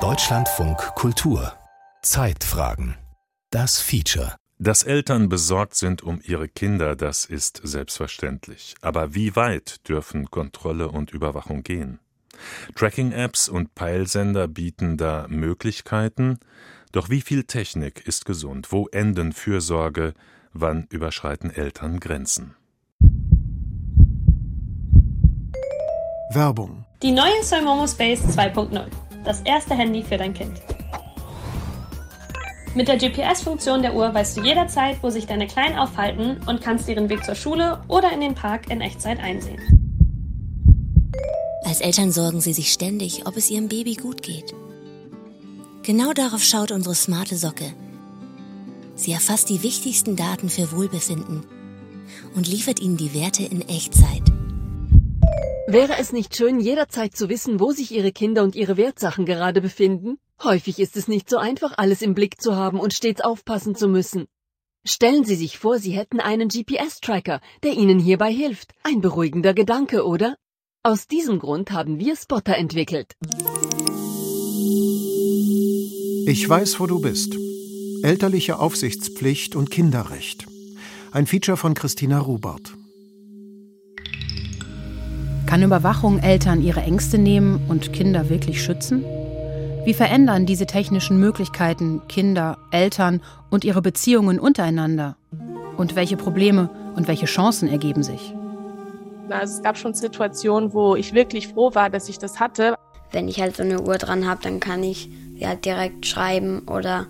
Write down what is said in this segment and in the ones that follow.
Deutschlandfunk Kultur Zeitfragen Das Feature dass Eltern besorgt sind um ihre Kinder, das ist selbstverständlich. Aber wie weit dürfen Kontrolle und Überwachung gehen? Tracking-Apps und Peilsender bieten da Möglichkeiten, doch wie viel Technik ist gesund? Wo enden Fürsorge? Wann überschreiten Eltern Grenzen? Werbung. Die neue Soimomo Space 2.0. Das erste Handy für dein Kind. Mit der GPS-Funktion der Uhr weißt du jederzeit, wo sich deine Kleinen aufhalten und kannst ihren Weg zur Schule oder in den Park in Echtzeit einsehen. Als Eltern sorgen sie sich ständig, ob es ihrem Baby gut geht. Genau darauf schaut unsere smarte Socke. Sie erfasst die wichtigsten Daten für Wohlbefinden und liefert ihnen die Werte in Echtzeit. Wäre es nicht schön, jederzeit zu wissen, wo sich Ihre Kinder und Ihre Wertsachen gerade befinden? Häufig ist es nicht so einfach, alles im Blick zu haben und stets aufpassen zu müssen. Stellen Sie sich vor, Sie hätten einen GPS-Tracker, der Ihnen hierbei hilft. Ein beruhigender Gedanke, oder? Aus diesem Grund haben wir Spotter entwickelt. Ich weiß, wo du bist. Elterliche Aufsichtspflicht und Kinderrecht. Ein Feature von Christina Rubert. Kann Überwachung Eltern ihre Ängste nehmen und Kinder wirklich schützen? Wie verändern diese technischen Möglichkeiten Kinder, Eltern und ihre Beziehungen untereinander? Und welche Probleme und welche Chancen ergeben sich? Also es gab schon Situationen, wo ich wirklich froh war, dass ich das hatte. Wenn ich halt so eine Uhr dran habe, dann kann ich sie halt direkt schreiben oder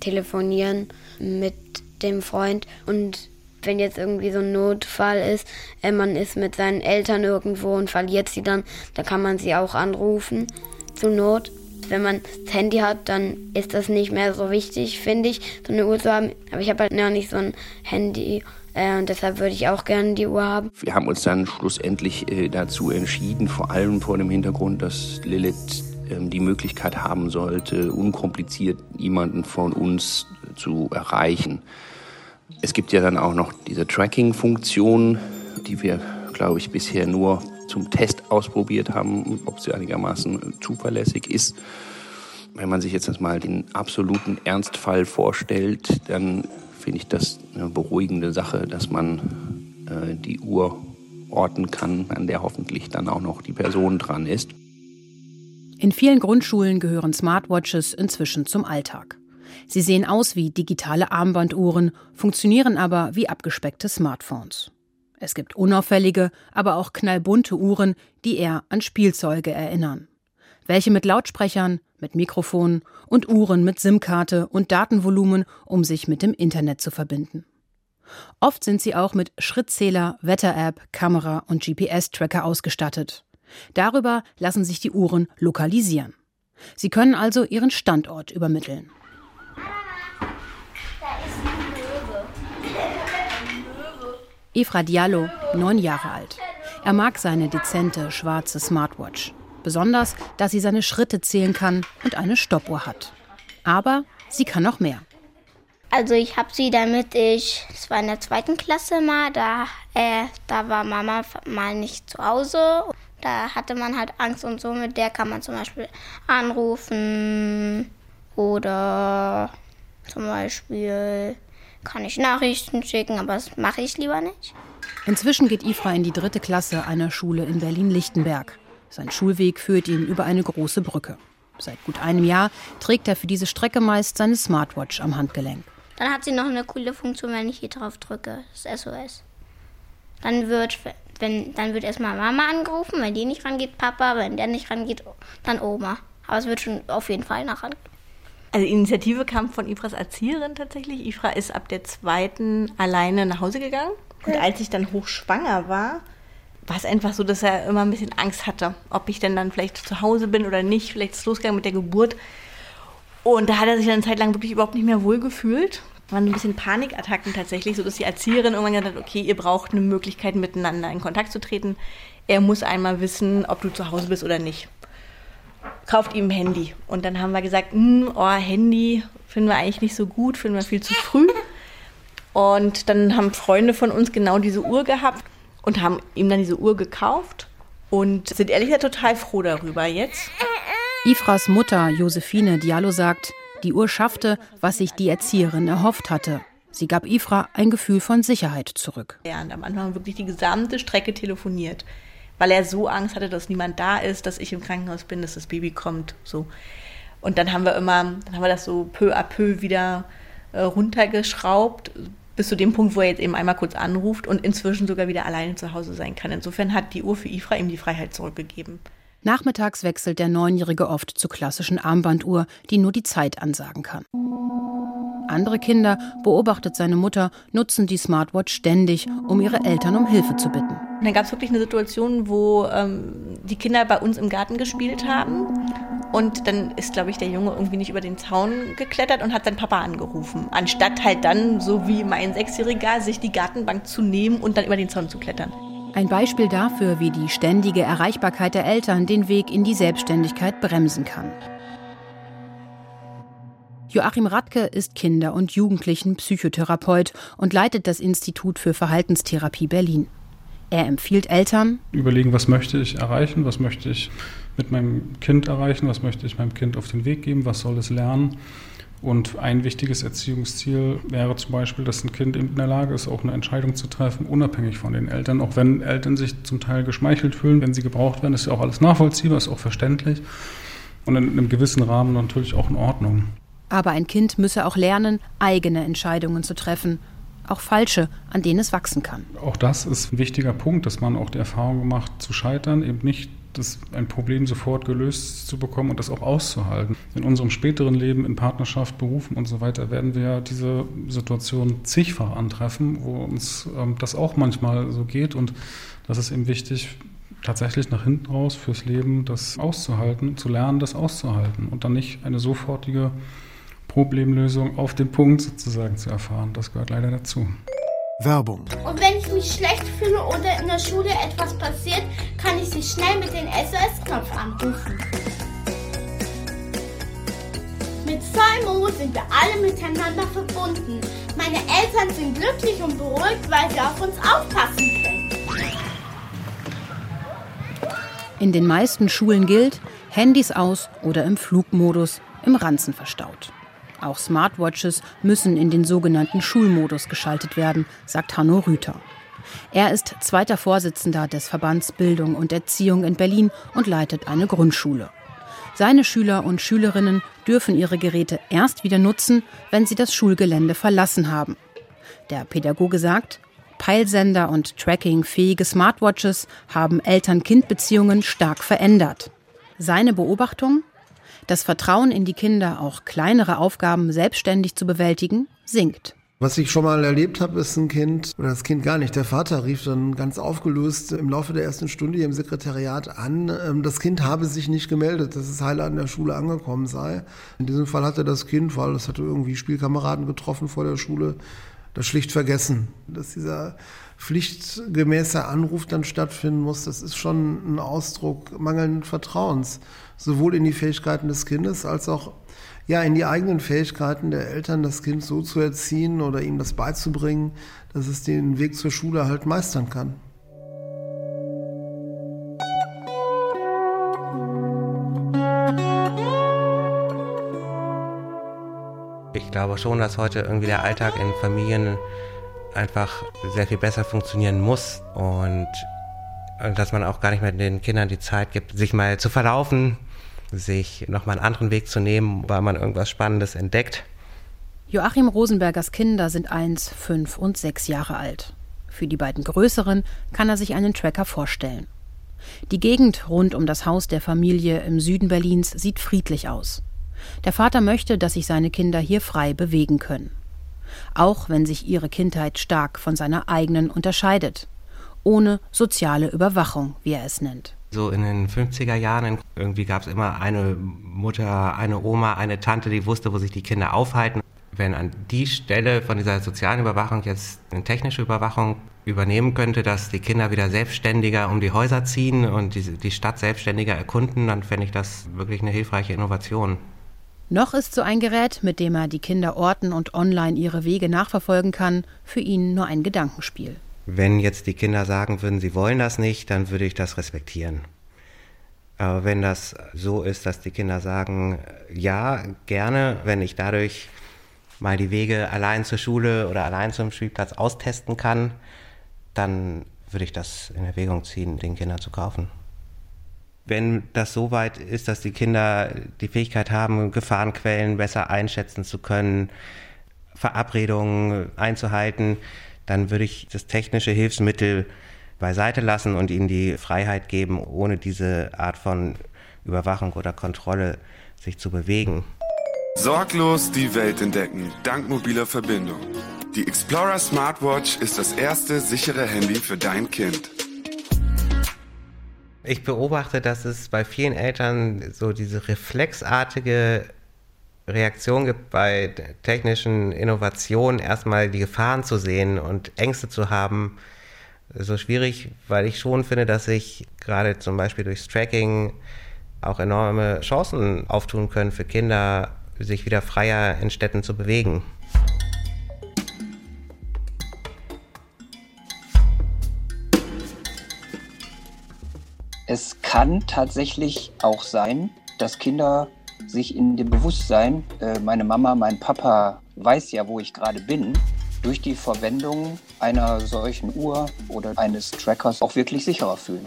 telefonieren mit dem Freund. Und wenn jetzt irgendwie so ein Notfall ist, äh, man ist mit seinen Eltern irgendwo und verliert sie dann, dann kann man sie auch anrufen zur Not. Wenn man das Handy hat, dann ist das nicht mehr so wichtig, finde ich, so eine Uhr zu haben. Aber ich habe halt noch nicht so ein Handy äh, und deshalb würde ich auch gerne die Uhr haben. Wir haben uns dann schlussendlich äh, dazu entschieden, vor allem vor dem Hintergrund, dass Lilith ähm, die Möglichkeit haben sollte, unkompliziert jemanden von uns zu erreichen. Es gibt ja dann auch noch diese Tracking-Funktion, die wir, glaube ich, bisher nur zum Test ausprobiert haben, ob sie einigermaßen zuverlässig ist. Wenn man sich jetzt mal den absoluten Ernstfall vorstellt, dann finde ich das eine beruhigende Sache, dass man äh, die Uhr orten kann, an der hoffentlich dann auch noch die Person dran ist. In vielen Grundschulen gehören Smartwatches inzwischen zum Alltag. Sie sehen aus wie digitale Armbanduhren, funktionieren aber wie abgespeckte Smartphones. Es gibt unauffällige, aber auch knallbunte Uhren, die eher an Spielzeuge erinnern. Welche mit Lautsprechern, mit Mikrofonen und Uhren mit SIM-Karte und Datenvolumen, um sich mit dem Internet zu verbinden. Oft sind sie auch mit Schrittzähler, Wetter-App, Kamera und GPS-Tracker ausgestattet. Darüber lassen sich die Uhren lokalisieren. Sie können also ihren Standort übermitteln. Efra Diallo, neun Jahre alt. Er mag seine dezente schwarze Smartwatch. Besonders, dass sie seine Schritte zählen kann und eine Stoppuhr hat. Aber sie kann noch mehr. Also ich habe sie, damit ich, das war in der zweiten Klasse mal, da, äh, da war Mama mal nicht zu Hause. Da hatte man halt Angst und so, mit der kann man zum Beispiel anrufen oder zum Beispiel kann ich Nachrichten schicken, aber das mache ich lieber nicht. Inzwischen geht Ifra in die dritte Klasse einer Schule in Berlin-Lichtenberg. Sein Schulweg führt ihn über eine große Brücke. Seit gut einem Jahr trägt er für diese Strecke meist seine Smartwatch am Handgelenk. Dann hat sie noch eine coole Funktion, wenn ich hier drauf drücke, das SOS. Dann wird, wenn, dann wird erstmal Mama angerufen, wenn die nicht rangeht, Papa, wenn der nicht rangeht, dann Oma. Aber es wird schon auf jeden Fall nachher also die Initiative kam von Ifras Erzieherin tatsächlich. Ifra ist ab der zweiten alleine nach Hause gegangen. Und als ich dann hochschwanger war, war es einfach so, dass er immer ein bisschen Angst hatte, ob ich denn dann vielleicht zu Hause bin oder nicht. Vielleicht ist es losgegangen mit der Geburt. Und da hat er sich dann eine Zeit lang wirklich überhaupt nicht mehr wohl gefühlt. Waren ein bisschen Panikattacken tatsächlich, sodass die Erzieherin irgendwann gesagt hat, okay, ihr braucht eine Möglichkeit, miteinander in Kontakt zu treten. Er muss einmal wissen, ob du zu Hause bist oder nicht kauft ihm ein Handy. Und dann haben wir gesagt, hm, oh, Handy finden wir eigentlich nicht so gut, finden wir viel zu früh. Und dann haben Freunde von uns genau diese Uhr gehabt und haben ihm dann diese Uhr gekauft. und sind ehrlich gesagt total froh darüber jetzt. Ifras Mutter Josephine Diallo sagt, die Uhr schaffte, was sich die Erzieherin erhofft hatte. Sie gab Ifra ein Gefühl von Sicherheit zurück. Ja, und am Anfang wirklich die gesamte Strecke telefoniert, weil er so Angst hatte, dass niemand da ist, dass ich im Krankenhaus bin, dass das Baby kommt. So. Und dann haben wir immer, dann haben wir das so peu à peu wieder äh, runtergeschraubt, bis zu dem Punkt, wo er jetzt eben einmal kurz anruft und inzwischen sogar wieder alleine zu Hause sein kann. Insofern hat die Uhr für Ifra ihm die Freiheit zurückgegeben. Nachmittags wechselt der Neunjährige oft zur klassischen Armbanduhr, die nur die Zeit ansagen kann. Andere Kinder, beobachtet seine Mutter, nutzen die Smartwatch ständig, um ihre Eltern um Hilfe zu bitten. Und dann gab es wirklich eine Situation, wo ähm, die Kinder bei uns im Garten gespielt haben. Und dann ist, glaube ich, der Junge irgendwie nicht über den Zaun geklettert und hat seinen Papa angerufen. Anstatt halt dann, so wie mein Sechsjähriger, sich die Gartenbank zu nehmen und dann über den Zaun zu klettern. Ein Beispiel dafür, wie die ständige Erreichbarkeit der Eltern den Weg in die Selbstständigkeit bremsen kann. Joachim Radke ist Kinder- und Jugendlichen-Psychotherapeut und leitet das Institut für Verhaltenstherapie Berlin. Er empfiehlt Eltern, überlegen, was möchte ich erreichen, was möchte ich mit meinem Kind erreichen, was möchte ich meinem Kind auf den Weg geben, was soll es lernen. Und ein wichtiges Erziehungsziel wäre zum Beispiel, dass ein Kind in der Lage ist, auch eine Entscheidung zu treffen, unabhängig von den Eltern. Auch wenn Eltern sich zum Teil geschmeichelt fühlen, wenn sie gebraucht werden, ist ja auch alles nachvollziehbar, ist auch verständlich und in einem gewissen Rahmen natürlich auch in Ordnung. Aber ein Kind müsse auch lernen, eigene Entscheidungen zu treffen, auch falsche, an denen es wachsen kann. Auch das ist ein wichtiger Punkt, dass man auch die Erfahrung gemacht, zu scheitern, eben nicht das, ein Problem sofort gelöst zu bekommen und das auch auszuhalten. In unserem späteren Leben, in Partnerschaft, Berufen und so weiter, werden wir diese Situation zigfach antreffen, wo uns ähm, das auch manchmal so geht. Und das ist eben wichtig, tatsächlich nach hinten raus fürs Leben das auszuhalten, zu lernen, das auszuhalten und dann nicht eine sofortige Problemlösung auf den Punkt sozusagen zu erfahren. Das gehört leider dazu. Werbung. Und wenn ich mich schlecht fühle oder in der Schule etwas passiert, kann ich sie schnell mit dem SOS-Knopf anrufen. Mit Solmo sind wir alle miteinander verbunden. Meine Eltern sind glücklich und beruhigt, weil sie auf uns aufpassen können. In den meisten Schulen gilt, Handys aus oder im Flugmodus, im Ranzen verstaut. Auch Smartwatches müssen in den sogenannten Schulmodus geschaltet werden, sagt Hanno Rüther. Er ist zweiter Vorsitzender des Verbands Bildung und Erziehung in Berlin und leitet eine Grundschule. Seine Schüler und Schülerinnen dürfen ihre Geräte erst wieder nutzen, wenn sie das Schulgelände verlassen haben. Der Pädagoge sagt, Peilsender und Tracking-fähige Smartwatches haben Eltern-Kind-Beziehungen stark verändert. Seine Beobachtung? Das Vertrauen in die Kinder, auch kleinere Aufgaben selbstständig zu bewältigen, sinkt. Was ich schon mal erlebt habe, ist ein Kind, oder das Kind gar nicht, der Vater rief dann ganz aufgelöst im Laufe der ersten Stunde hier im Sekretariat an, ähm, das Kind habe sich nicht gemeldet, dass es heil an der Schule angekommen sei. In diesem Fall hatte das Kind, weil es hatte irgendwie Spielkameraden getroffen vor der Schule, das schlicht vergessen, dass dieser pflichtgemäße Anruf dann stattfinden muss, das ist schon ein Ausdruck mangelnden Vertrauens, sowohl in die Fähigkeiten des Kindes als auch ja, in die eigenen Fähigkeiten der Eltern, das Kind so zu erziehen oder ihm das beizubringen, dass es den Weg zur Schule halt meistern kann. Ich glaube schon, dass heute irgendwie der Alltag in Familien einfach sehr viel besser funktionieren muss und dass man auch gar nicht mehr den Kindern die Zeit gibt, sich mal zu verlaufen, sich nochmal einen anderen Weg zu nehmen, weil man irgendwas Spannendes entdeckt. Joachim Rosenbergers Kinder sind eins, fünf und sechs Jahre alt. Für die beiden größeren kann er sich einen Tracker vorstellen. Die Gegend rund um das Haus der Familie im Süden Berlins sieht friedlich aus. Der Vater möchte, dass sich seine Kinder hier frei bewegen können auch wenn sich ihre Kindheit stark von seiner eigenen unterscheidet, ohne soziale Überwachung, wie er es nennt. So in den 50er Jahren irgendwie gab es immer eine Mutter, eine Oma, eine Tante, die wusste, wo sich die Kinder aufhalten. Wenn an die Stelle von dieser sozialen Überwachung jetzt eine technische Überwachung übernehmen könnte, dass die Kinder wieder selbstständiger um die Häuser ziehen und die, die Stadt selbstständiger erkunden, dann fände ich das wirklich eine hilfreiche Innovation. Noch ist so ein Gerät, mit dem er die Kinder orten und online ihre Wege nachverfolgen kann, für ihn nur ein Gedankenspiel. Wenn jetzt die Kinder sagen würden, sie wollen das nicht, dann würde ich das respektieren. Aber wenn das so ist, dass die Kinder sagen, ja, gerne, wenn ich dadurch mal die Wege allein zur Schule oder allein zum Spielplatz austesten kann, dann würde ich das in Erwägung ziehen, den Kindern zu kaufen. Wenn das so weit ist, dass die Kinder die Fähigkeit haben, Gefahrenquellen besser einschätzen zu können, Verabredungen einzuhalten, dann würde ich das technische Hilfsmittel beiseite lassen und ihnen die Freiheit geben, ohne diese Art von Überwachung oder Kontrolle sich zu bewegen. Sorglos die Welt entdecken, dank mobiler Verbindung. Die Explorer Smartwatch ist das erste sichere Handy für dein Kind. Ich beobachte, dass es bei vielen Eltern so diese reflexartige Reaktion gibt bei technischen Innovationen, erstmal die Gefahren zu sehen und Ängste zu haben, so schwierig, weil ich schon finde, dass sich gerade zum Beispiel durchs Tracking auch enorme Chancen auftun können für Kinder, sich wieder freier in Städten zu bewegen. Es kann tatsächlich auch sein, dass Kinder sich in dem Bewusstsein, äh, meine Mama, mein Papa weiß ja, wo ich gerade bin, durch die Verwendung einer solchen Uhr oder eines Trackers auch wirklich sicherer fühlen.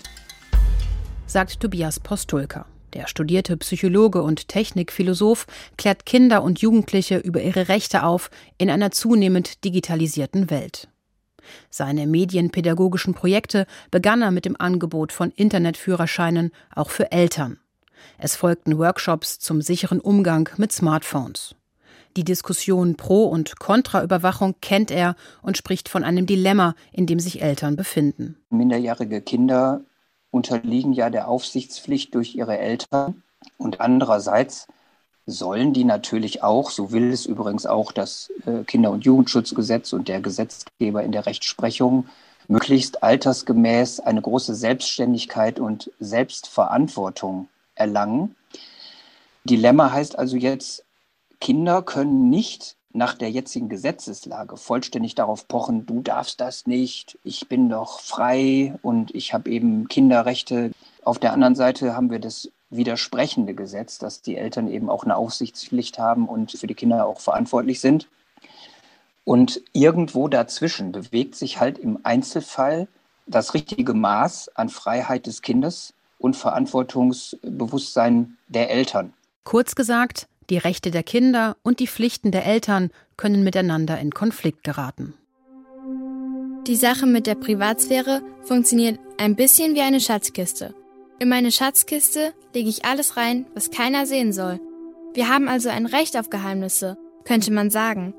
Sagt Tobias Postulka. Der studierte Psychologe und Technikphilosoph klärt Kinder und Jugendliche über ihre Rechte auf in einer zunehmend digitalisierten Welt. Seine medienpädagogischen Projekte begann er mit dem Angebot von Internetführerscheinen auch für Eltern. Es folgten Workshops zum sicheren Umgang mit Smartphones. Die Diskussion pro und contra Überwachung kennt er und spricht von einem Dilemma, in dem sich Eltern befinden. Minderjährige Kinder unterliegen ja der Aufsichtspflicht durch ihre Eltern und andererseits sollen die natürlich auch, so will es übrigens auch das äh, Kinder- und Jugendschutzgesetz und der Gesetzgeber in der Rechtsprechung, möglichst altersgemäß eine große Selbstständigkeit und Selbstverantwortung erlangen. Dilemma heißt also jetzt, Kinder können nicht nach der jetzigen Gesetzeslage vollständig darauf pochen, du darfst das nicht, ich bin doch frei und ich habe eben Kinderrechte. Auf der anderen Seite haben wir das widersprechende Gesetz, dass die Eltern eben auch eine Aufsichtspflicht haben und für die Kinder auch verantwortlich sind. Und irgendwo dazwischen bewegt sich halt im Einzelfall das richtige Maß an Freiheit des Kindes und Verantwortungsbewusstsein der Eltern. Kurz gesagt, die Rechte der Kinder und die Pflichten der Eltern können miteinander in Konflikt geraten. Die Sache mit der Privatsphäre funktioniert ein bisschen wie eine Schatzkiste. In meine Schatzkiste lege ich alles rein, was keiner sehen soll. Wir haben also ein Recht auf Geheimnisse, könnte man sagen.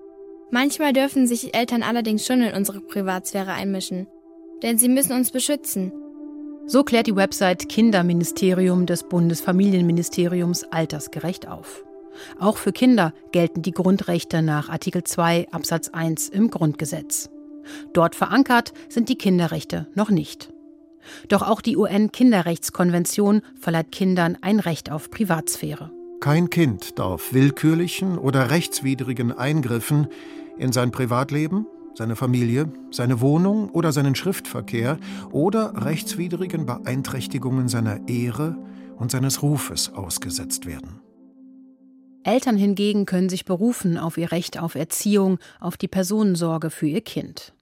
Manchmal dürfen sich Eltern allerdings schon in unsere Privatsphäre einmischen, denn sie müssen uns beschützen. So klärt die Website Kinderministerium des Bundesfamilienministeriums altersgerecht auf. Auch für Kinder gelten die Grundrechte nach Artikel 2 Absatz 1 im Grundgesetz. Dort verankert sind die Kinderrechte noch nicht. Doch auch die UN-Kinderrechtskonvention verleiht Kindern ein Recht auf Privatsphäre. Kein Kind darf willkürlichen oder rechtswidrigen Eingriffen in sein Privatleben, seine Familie, seine Wohnung oder seinen Schriftverkehr oder rechtswidrigen Beeinträchtigungen seiner Ehre und seines Rufes ausgesetzt werden. Eltern hingegen können sich berufen auf ihr Recht auf Erziehung, auf die Personensorge für ihr Kind.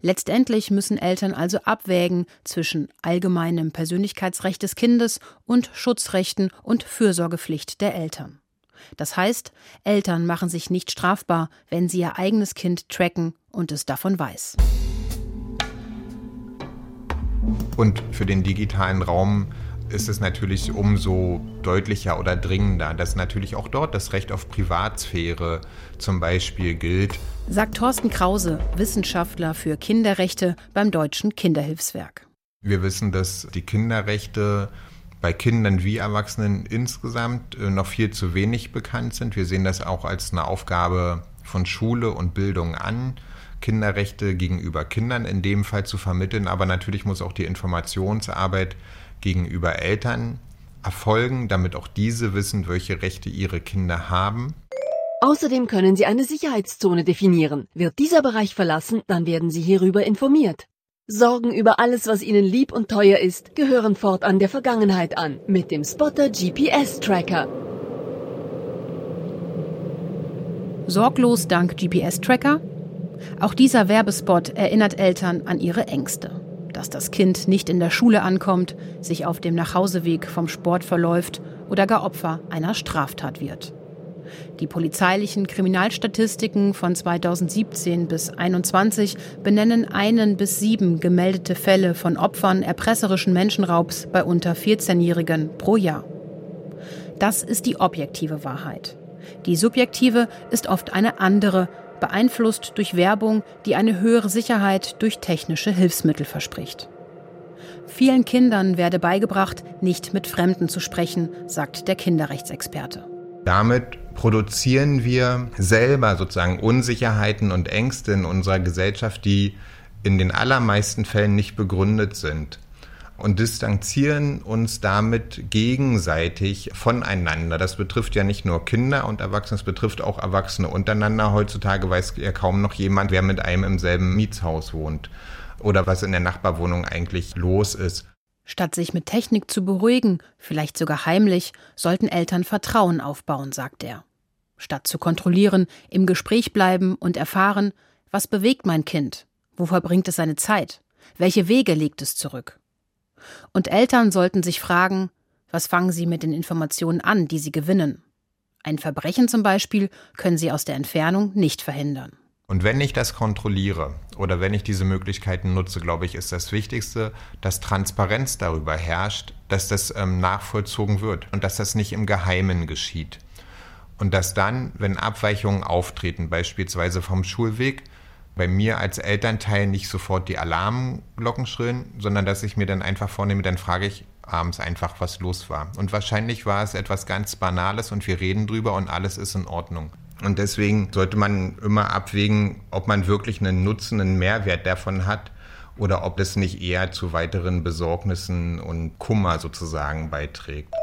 Letztendlich müssen Eltern also abwägen zwischen allgemeinem Persönlichkeitsrecht des Kindes und Schutzrechten und Fürsorgepflicht der Eltern. Das heißt, Eltern machen sich nicht strafbar, wenn sie ihr eigenes Kind tracken und es davon weiß. Und für den digitalen Raum ist es natürlich umso deutlicher oder dringender, dass natürlich auch dort das Recht auf Privatsphäre zum Beispiel gilt. Sagt Thorsten Krause, Wissenschaftler für Kinderrechte beim Deutschen Kinderhilfswerk. Wir wissen, dass die Kinderrechte bei Kindern wie Erwachsenen insgesamt äh, noch viel zu wenig bekannt sind. Wir sehen das auch als eine Aufgabe von Schule und Bildung an. Kinderrechte gegenüber Kindern in dem Fall zu vermitteln, aber natürlich muss auch die Informationsarbeit gegenüber Eltern erfolgen, damit auch diese wissen, welche Rechte ihre Kinder haben. Außerdem können Sie eine Sicherheitszone definieren. Wird dieser Bereich verlassen, dann werden Sie hierüber informiert. Sorgen über alles, was Ihnen lieb und teuer ist, gehören fortan der Vergangenheit an mit dem Spotter GPS Tracker. Sorglos dank GPS-Tracker? Auch dieser Werbespot erinnert Eltern an ihre Ängste. Dass das Kind nicht in der Schule ankommt, sich auf dem Nachhauseweg vom Sport verläuft oder gar Opfer einer Straftat wird. Die polizeilichen Kriminalstatistiken von 2017 bis 2021 benennen einen bis sieben gemeldete Fälle von Opfern erpresserischen Menschenraubs bei unter 14-Jährigen pro Jahr. Das ist die objektive Wahrheit. Die subjektive ist oft eine andere, beeinflusst durch Werbung, die eine höhere Sicherheit durch technische Hilfsmittel verspricht. Vielen Kindern werde beigebracht, nicht mit Fremden zu sprechen, sagt der Kinderrechtsexperte. Damit produzieren wir selber sozusagen Unsicherheiten und Ängste in unserer Gesellschaft, die in den allermeisten Fällen nicht begründet sind und distanzieren uns damit gegenseitig voneinander. Das betrifft ja nicht nur Kinder und Erwachsene, es betrifft auch Erwachsene untereinander. Heutzutage weiß ja kaum noch jemand, wer mit einem im selben Mietshaus wohnt oder was in der Nachbarwohnung eigentlich los ist. Statt sich mit Technik zu beruhigen, vielleicht sogar heimlich, sollten Eltern Vertrauen aufbauen, sagt er. Statt zu kontrollieren, im Gespräch bleiben und erfahren, was bewegt mein Kind? Wo verbringt es seine Zeit? Welche Wege legt es zurück? Und Eltern sollten sich fragen, was fangen sie mit den Informationen an, die sie gewinnen? Ein Verbrechen zum Beispiel können sie aus der Entfernung nicht verhindern. Und wenn ich das kontrolliere oder wenn ich diese Möglichkeiten nutze, glaube ich, ist das Wichtigste, dass Transparenz darüber herrscht, dass das ähm, nachvollzogen wird und dass das nicht im Geheimen geschieht. Und dass dann, wenn Abweichungen auftreten, beispielsweise vom Schulweg, bei mir als Elternteil nicht sofort die Alarmglocken schrillen, sondern dass ich mir dann einfach vornehme, dann frage ich abends einfach, was los war. Und wahrscheinlich war es etwas ganz Banales und wir reden drüber und alles ist in Ordnung. Und deswegen sollte man immer abwägen, ob man wirklich einen Nutzen, einen Mehrwert davon hat oder ob es nicht eher zu weiteren Besorgnissen und Kummer sozusagen beiträgt.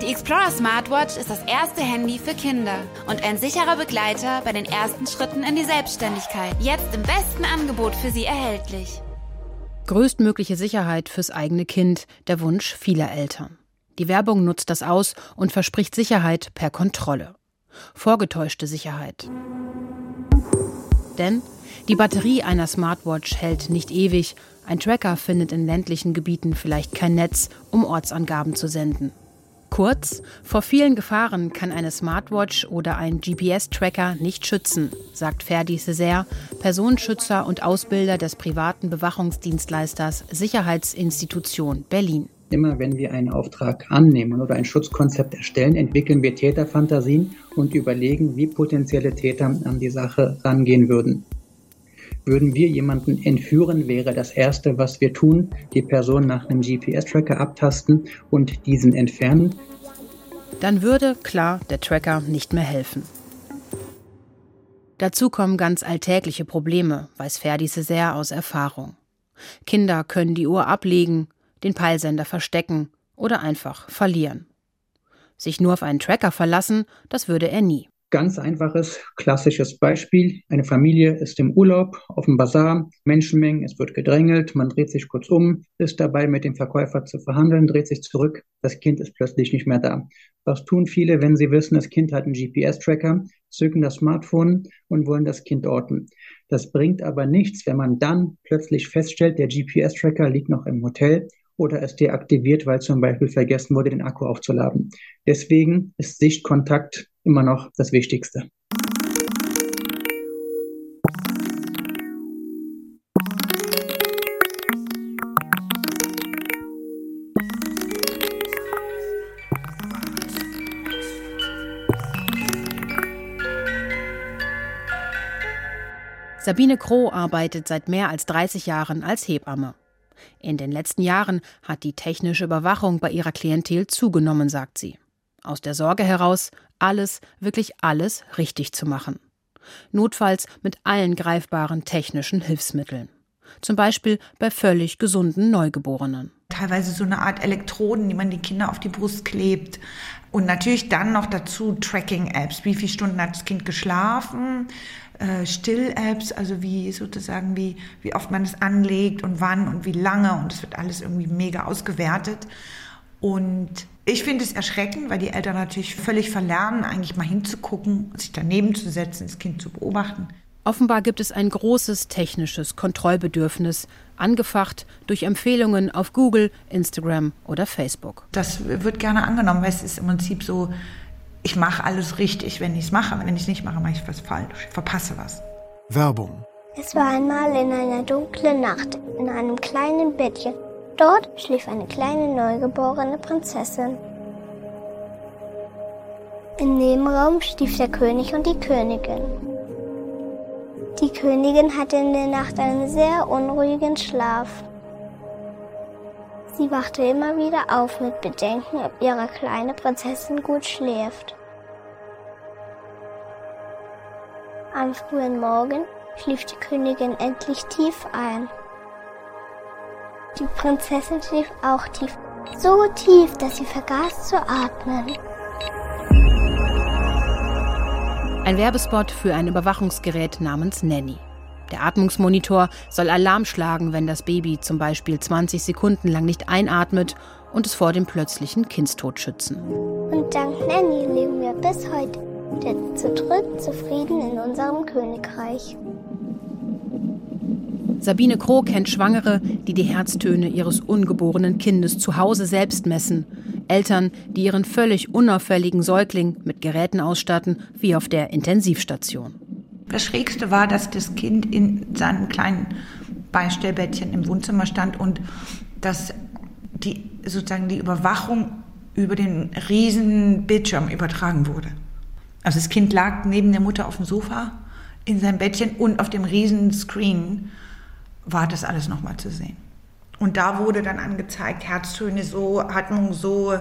Die Explorer Smartwatch ist das erste Handy für Kinder und ein sicherer Begleiter bei den ersten Schritten in die Selbstständigkeit. Jetzt im besten Angebot für Sie erhältlich. Größtmögliche Sicherheit fürs eigene Kind, der Wunsch vieler Eltern. Die Werbung nutzt das aus und verspricht Sicherheit per Kontrolle. Vorgetäuschte Sicherheit. Denn die Batterie einer Smartwatch hält nicht ewig. Ein Tracker findet in ländlichen Gebieten vielleicht kein Netz, um Ortsangaben zu senden. Kurz, vor vielen Gefahren kann eine Smartwatch oder ein GPS-Tracker nicht schützen, sagt Ferdi Césaire, Personenschützer und Ausbilder des privaten Bewachungsdienstleisters Sicherheitsinstitution Berlin. Immer wenn wir einen Auftrag annehmen oder ein Schutzkonzept erstellen, entwickeln wir Täterfantasien und überlegen, wie potenzielle Täter an die Sache rangehen würden. Würden wir jemanden entführen, wäre das Erste, was wir tun, die Person nach einem GPS-Tracker abtasten und diesen entfernen. Dann würde, klar, der Tracker nicht mehr helfen. Dazu kommen ganz alltägliche Probleme, weiß Ferdi Césaire aus Erfahrung. Kinder können die Uhr ablegen, den Peilsender verstecken oder einfach verlieren. Sich nur auf einen Tracker verlassen, das würde er nie. Ganz einfaches, klassisches Beispiel. Eine Familie ist im Urlaub auf dem Bazar, Menschenmengen, es wird gedrängelt, man dreht sich kurz um, ist dabei mit dem Verkäufer zu verhandeln, dreht sich zurück, das Kind ist plötzlich nicht mehr da. Was tun viele, wenn sie wissen, das Kind hat einen GPS-Tracker, zücken das Smartphone und wollen das Kind orten. Das bringt aber nichts, wenn man dann plötzlich feststellt, der GPS-Tracker liegt noch im Hotel oder es deaktiviert, weil zum Beispiel vergessen wurde, den Akku aufzuladen. Deswegen ist Sichtkontakt immer noch das Wichtigste. Sabine Kroh arbeitet seit mehr als 30 Jahren als Hebamme. In den letzten Jahren hat die technische Überwachung bei ihrer Klientel zugenommen, sagt sie. Aus der Sorge heraus, alles, wirklich alles richtig zu machen. Notfalls mit allen greifbaren technischen Hilfsmitteln. Zum Beispiel bei völlig gesunden Neugeborenen. Teilweise so eine Art Elektroden, die man den Kindern auf die Brust klebt. Und natürlich dann noch dazu Tracking-Apps. Wie viele Stunden hat das Kind geschlafen? Äh, Still-Apps, also wie sozusagen, wie, wie oft man es anlegt und wann und wie lange. Und es wird alles irgendwie mega ausgewertet. Und ich finde es erschreckend, weil die Eltern natürlich völlig verlernen, eigentlich mal hinzugucken, sich daneben zu setzen, das Kind zu beobachten. Offenbar gibt es ein großes technisches Kontrollbedürfnis, angefacht durch Empfehlungen auf Google, Instagram oder Facebook. Das wird gerne angenommen, weil es ist im Prinzip so, ich mache alles richtig, wenn ich es mache. Wenn ich es nicht mache, mache ich was falsch, ich verpasse was. Werbung. Es war einmal in einer dunklen Nacht in einem kleinen Bettchen. Dort schlief eine kleine neugeborene Prinzessin. Im Nebenraum schlief der König und die Königin. Die Königin hatte in der Nacht einen sehr unruhigen Schlaf. Sie wachte immer wieder auf mit Bedenken, ob ihre kleine Prinzessin gut schläft. Am frühen Morgen schlief die Königin endlich tief ein. Die Prinzessin schlief auch tief, so tief, dass sie vergaß zu atmen. Ein Werbespot für ein Überwachungsgerät namens Nanny. Der Atmungsmonitor soll Alarm schlagen, wenn das Baby zum Beispiel 20 Sekunden lang nicht einatmet und es vor dem plötzlichen Kindstod schützen. Und dank Nanny leben wir bis heute zu dritt zufrieden in unserem Königreich. Sabine Kroh kennt Schwangere, die die Herztöne ihres ungeborenen Kindes zu Hause selbst messen. Eltern, die ihren völlig unauffälligen Säugling mit Geräten ausstatten, wie auf der Intensivstation. Das Schrägste war, dass das Kind in seinem kleinen Beistellbettchen im Wohnzimmer stand und dass die, sozusagen die Überwachung über den riesen Bildschirm übertragen wurde. Also das Kind lag neben der Mutter auf dem Sofa in seinem Bettchen und auf dem riesen Screen war das alles nochmal zu sehen. Und da wurde dann angezeigt, Herztöne so, Atmung so,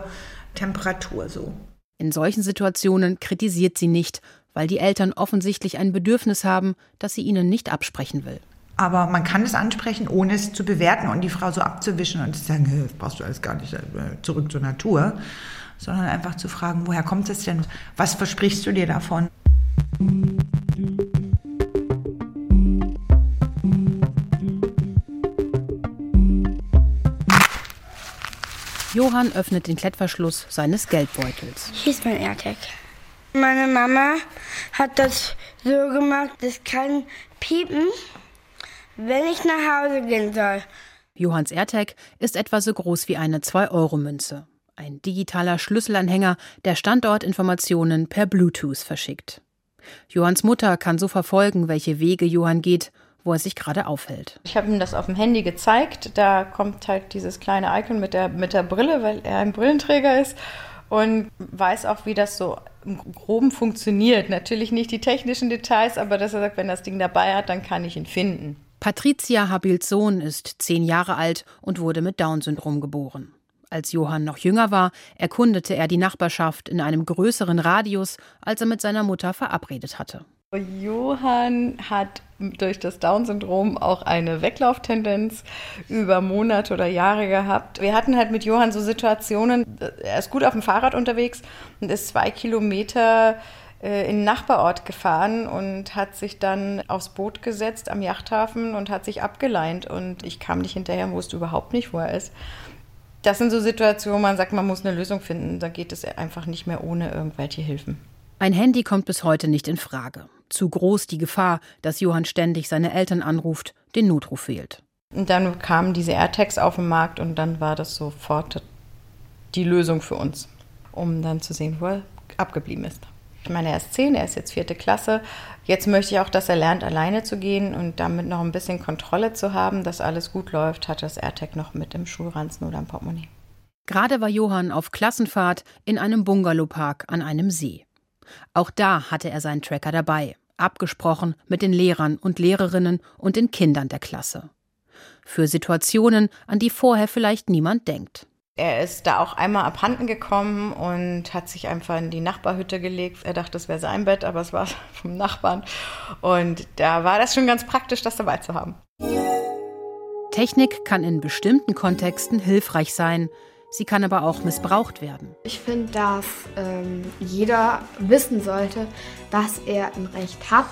Temperatur so. In solchen Situationen kritisiert sie nicht, weil die Eltern offensichtlich ein Bedürfnis haben, das sie ihnen nicht absprechen will. Aber man kann es ansprechen, ohne es zu bewerten und die Frau so abzuwischen und zu sagen, hey, das brauchst du alles gar nicht, äh, zurück zur Natur, sondern einfach zu fragen, woher kommt es denn? Was versprichst du dir davon? Johann öffnet den Klettverschluss seines Geldbeutels. Hier ist mein AirTag. Meine Mama hat das so gemacht, das kann piepen, wenn ich nach Hause gehen soll. Johanns AirTag ist etwa so groß wie eine 2-Euro-Münze. Ein digitaler Schlüsselanhänger, der Standortinformationen per Bluetooth verschickt. Johanns Mutter kann so verfolgen, welche Wege Johann geht wo er sich gerade aufhält. Ich habe ihm das auf dem Handy gezeigt. Da kommt halt dieses kleine Icon mit der, mit der Brille, weil er ein Brillenträger ist und weiß auch, wie das so im Groben funktioniert. Natürlich nicht die technischen Details, aber dass er sagt, wenn das Ding dabei hat, dann kann ich ihn finden. Patricia Habils Sohn ist zehn Jahre alt und wurde mit Down-Syndrom geboren. Als Johann noch jünger war, erkundete er die Nachbarschaft in einem größeren Radius, als er mit seiner Mutter verabredet hatte. Johann hat durch das Down-Syndrom auch eine Weglauftendenz über Monate oder Jahre gehabt. Wir hatten halt mit Johann so Situationen, er ist gut auf dem Fahrrad unterwegs und ist zwei Kilometer äh, in den Nachbarort gefahren und hat sich dann aufs Boot gesetzt am Yachthafen und hat sich abgeleint. Und ich kam nicht hinterher und wusste überhaupt nicht, wo er ist. Das sind so Situationen, man sagt, man muss eine Lösung finden. Da geht es einfach nicht mehr ohne irgendwelche Hilfen. Ein Handy kommt bis heute nicht in Frage zu groß die Gefahr, dass Johann ständig seine Eltern anruft, den Notruf wählt. Und dann kamen diese AirTags auf den Markt und dann war das sofort die Lösung für uns, um dann zu sehen, wo er abgeblieben ist. Ich meine, er ist zehn, er ist jetzt vierte Klasse. Jetzt möchte ich auch, dass er lernt, alleine zu gehen und damit noch ein bisschen Kontrolle zu haben, dass alles gut läuft, hat das AirTag noch mit im Schulranzen oder im Portemonnaie. Gerade war Johann auf Klassenfahrt in einem Bungalowpark an einem See. Auch da hatte er seinen Tracker dabei, abgesprochen mit den Lehrern und Lehrerinnen und den Kindern der Klasse. Für Situationen, an die vorher vielleicht niemand denkt. Er ist da auch einmal abhanden gekommen und hat sich einfach in die Nachbarhütte gelegt. Er dachte, es wäre sein Bett, aber es war vom Nachbarn. Und da war das schon ganz praktisch, das dabei zu haben. Technik kann in bestimmten Kontexten hilfreich sein, sie kann aber auch missbraucht werden. Ich finde, dass ähm, jeder wissen sollte, dass er ein Recht hat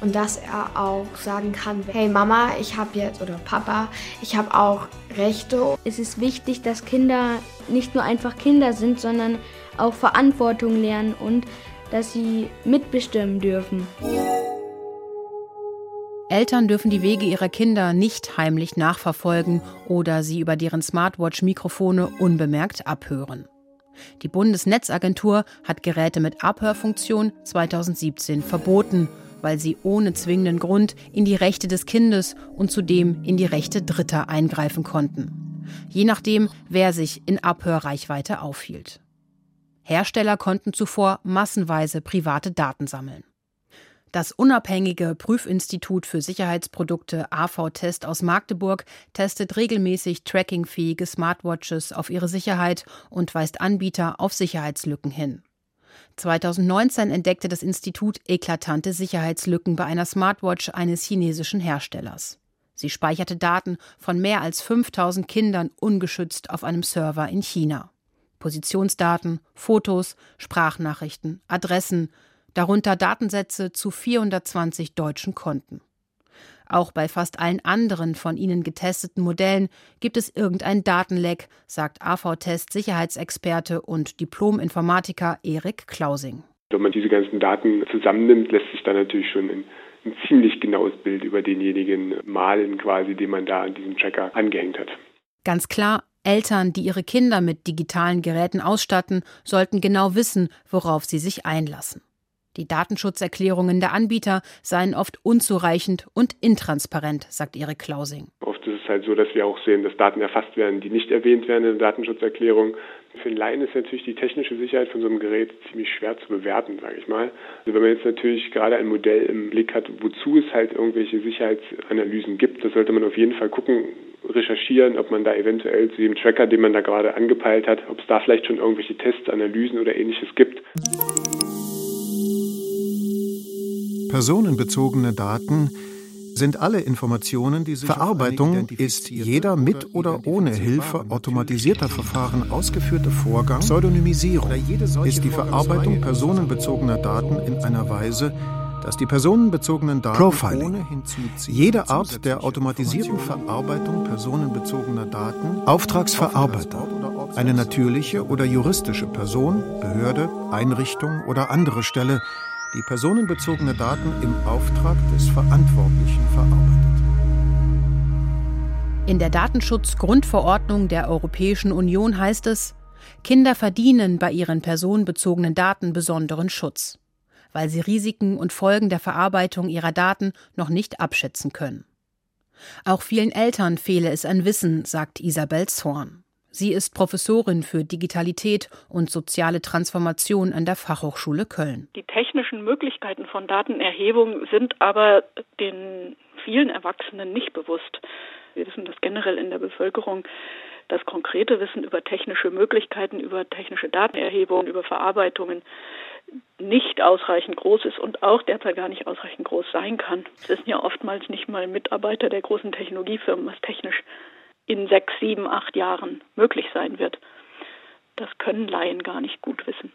und dass er auch sagen kann, hey Mama, ich habe jetzt oder Papa, ich habe auch Rechte. Es ist wichtig, dass Kinder nicht nur einfach Kinder sind, sondern auch Verantwortung lernen und dass sie mitbestimmen dürfen. Eltern dürfen die Wege ihrer Kinder nicht heimlich nachverfolgen oder sie über deren Smartwatch-Mikrofone unbemerkt abhören. Die Bundesnetzagentur hat Geräte mit Abhörfunktion 2017 verboten, weil sie ohne zwingenden Grund in die Rechte des Kindes und zudem in die Rechte Dritter eingreifen konnten. Je nachdem, wer sich in Abhörreichweite aufhielt. Hersteller konnten zuvor massenweise private Daten sammeln. Das unabhängige Prüfinstitut für Sicherheitsprodukte AV-Test aus Magdeburg testet regelmäßig trackingfähige Smartwatches auf ihre Sicherheit und weist Anbieter auf Sicherheitslücken hin. 2019 entdeckte das Institut eklatante Sicherheitslücken bei einer Smartwatch eines chinesischen Herstellers. Sie speicherte Daten von mehr als 5000 Kindern ungeschützt auf einem Server in China. Positionsdaten, Fotos, Sprachnachrichten, Adressen, darunter Datensätze zu 420 deutschen Konten. Auch bei fast allen anderen von ihnen getesteten Modellen gibt es irgendein Datenleck, sagt AV-Test Sicherheitsexperte und Diplom-Informatiker Erik Klausing. Wenn man diese ganzen Daten zusammennimmt, lässt sich dann natürlich schon ein, ein ziemlich genaues Bild über denjenigen malen, quasi, den man da an diesem Tracker angehängt hat. Ganz klar, Eltern, die ihre Kinder mit digitalen Geräten ausstatten, sollten genau wissen, worauf sie sich einlassen. Die Datenschutzerklärungen der Anbieter seien oft unzureichend und intransparent, sagt Erik Klausing. Oft ist es halt so, dass wir auch sehen, dass Daten erfasst werden, die nicht erwähnt werden in der Datenschutzerklärung. Für einen Laien ist natürlich die technische Sicherheit von so einem Gerät ziemlich schwer zu bewerten, sage ich mal. Also wenn man jetzt natürlich gerade ein Modell im Blick hat, wozu es halt irgendwelche Sicherheitsanalysen gibt, das sollte man auf jeden Fall gucken, recherchieren, ob man da eventuell zu dem Tracker, den man da gerade angepeilt hat, ob es da vielleicht schon irgendwelche Tests, Analysen oder ähnliches gibt. Personenbezogene Daten sind alle Informationen, die sich Verarbeitung ist jeder mit oder ohne Hilfe automatisierter Verfahren ausgeführte Vorgang. Pseudonymisierung ist die Verarbeitung personenbezogener Daten in einer Weise, dass die personenbezogenen Daten Profiling. jede Art der automatisierten Verarbeitung personenbezogener Daten Auftragsverarbeiter, eine natürliche oder juristische Person, Behörde, Einrichtung oder andere Stelle die personenbezogene Daten im Auftrag des Verantwortlichen verarbeitet. In der Datenschutzgrundverordnung der Europäischen Union heißt es, Kinder verdienen bei ihren personenbezogenen Daten besonderen Schutz, weil sie Risiken und Folgen der Verarbeitung ihrer Daten noch nicht abschätzen können. Auch vielen Eltern fehle es an Wissen, sagt Isabel Zorn. Sie ist Professorin für Digitalität und soziale Transformation an der Fachhochschule Köln. Die technischen Möglichkeiten von Datenerhebung sind aber den vielen Erwachsenen nicht bewusst. Wir wissen das generell in der Bevölkerung, das konkrete Wissen über technische Möglichkeiten, über technische Datenerhebung, über Verarbeitungen nicht ausreichend groß ist und auch derzeit gar nicht ausreichend groß sein kann. Es sind ja oftmals nicht mal Mitarbeiter der großen Technologiefirmen, was technisch in sechs, sieben, acht Jahren möglich sein wird. Das können Laien gar nicht gut wissen.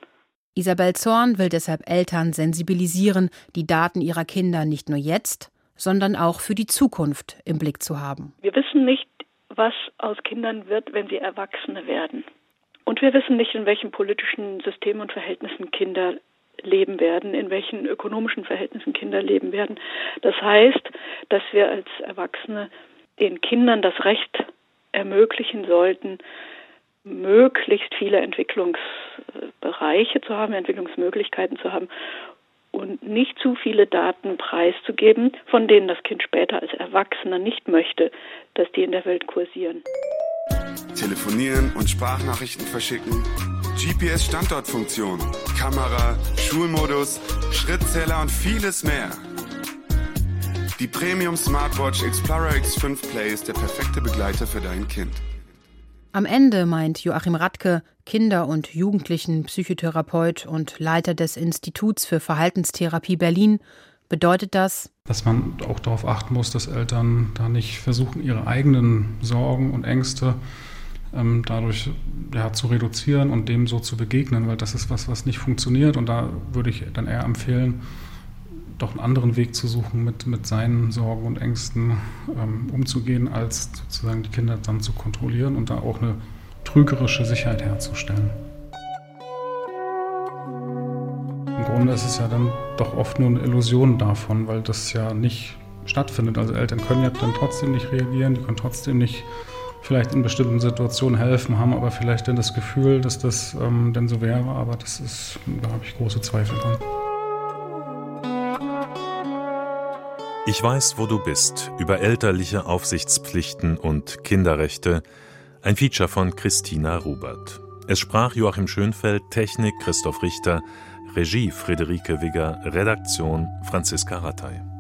Isabel Zorn will deshalb Eltern sensibilisieren, die Daten ihrer Kinder nicht nur jetzt, sondern auch für die Zukunft im Blick zu haben. Wir wissen nicht, was aus Kindern wird, wenn sie Erwachsene werden. Und wir wissen nicht, in welchen politischen Systemen und Verhältnissen Kinder leben werden, in welchen ökonomischen Verhältnissen Kinder leben werden. Das heißt, dass wir als Erwachsene den Kindern das Recht ermöglichen sollten, möglichst viele Entwicklungsbereiche zu haben, Entwicklungsmöglichkeiten zu haben und nicht zu viele Daten preiszugeben, von denen das Kind später als Erwachsener nicht möchte, dass die in der Welt kursieren. Telefonieren und Sprachnachrichten verschicken, GPS-Standortfunktion, Kamera, Schulmodus, Schrittzähler und vieles mehr. Die Premium Smartwatch Explorer X5 Play ist der perfekte Begleiter für dein Kind. Am Ende meint Joachim Radke, Kinder- und Jugendlichen Psychotherapeut und Leiter des Instituts für Verhaltenstherapie Berlin, bedeutet das, dass man auch darauf achten muss, dass Eltern da nicht versuchen, ihre eigenen Sorgen und Ängste ähm, dadurch ja, zu reduzieren und dem so zu begegnen, weil das ist was, was nicht funktioniert. Und da würde ich dann eher empfehlen, doch einen anderen Weg zu suchen, mit, mit seinen Sorgen und Ängsten ähm, umzugehen, als sozusagen die Kinder dann zu kontrollieren und da auch eine trügerische Sicherheit herzustellen. Im Grunde ist es ja dann doch oft nur eine Illusion davon, weil das ja nicht stattfindet. Also Eltern können ja dann trotzdem nicht reagieren, die können trotzdem nicht vielleicht in bestimmten Situationen helfen, haben aber vielleicht dann das Gefühl, dass das ähm, denn so wäre, aber das ist, da habe ich große Zweifel dran. Ich weiß, wo du bist, über elterliche Aufsichtspflichten und Kinderrechte, ein Feature von Christina Rubert. Es sprach Joachim Schönfeld, Technik Christoph Richter, Regie Friederike Wigger, Redaktion Franziska Rattay.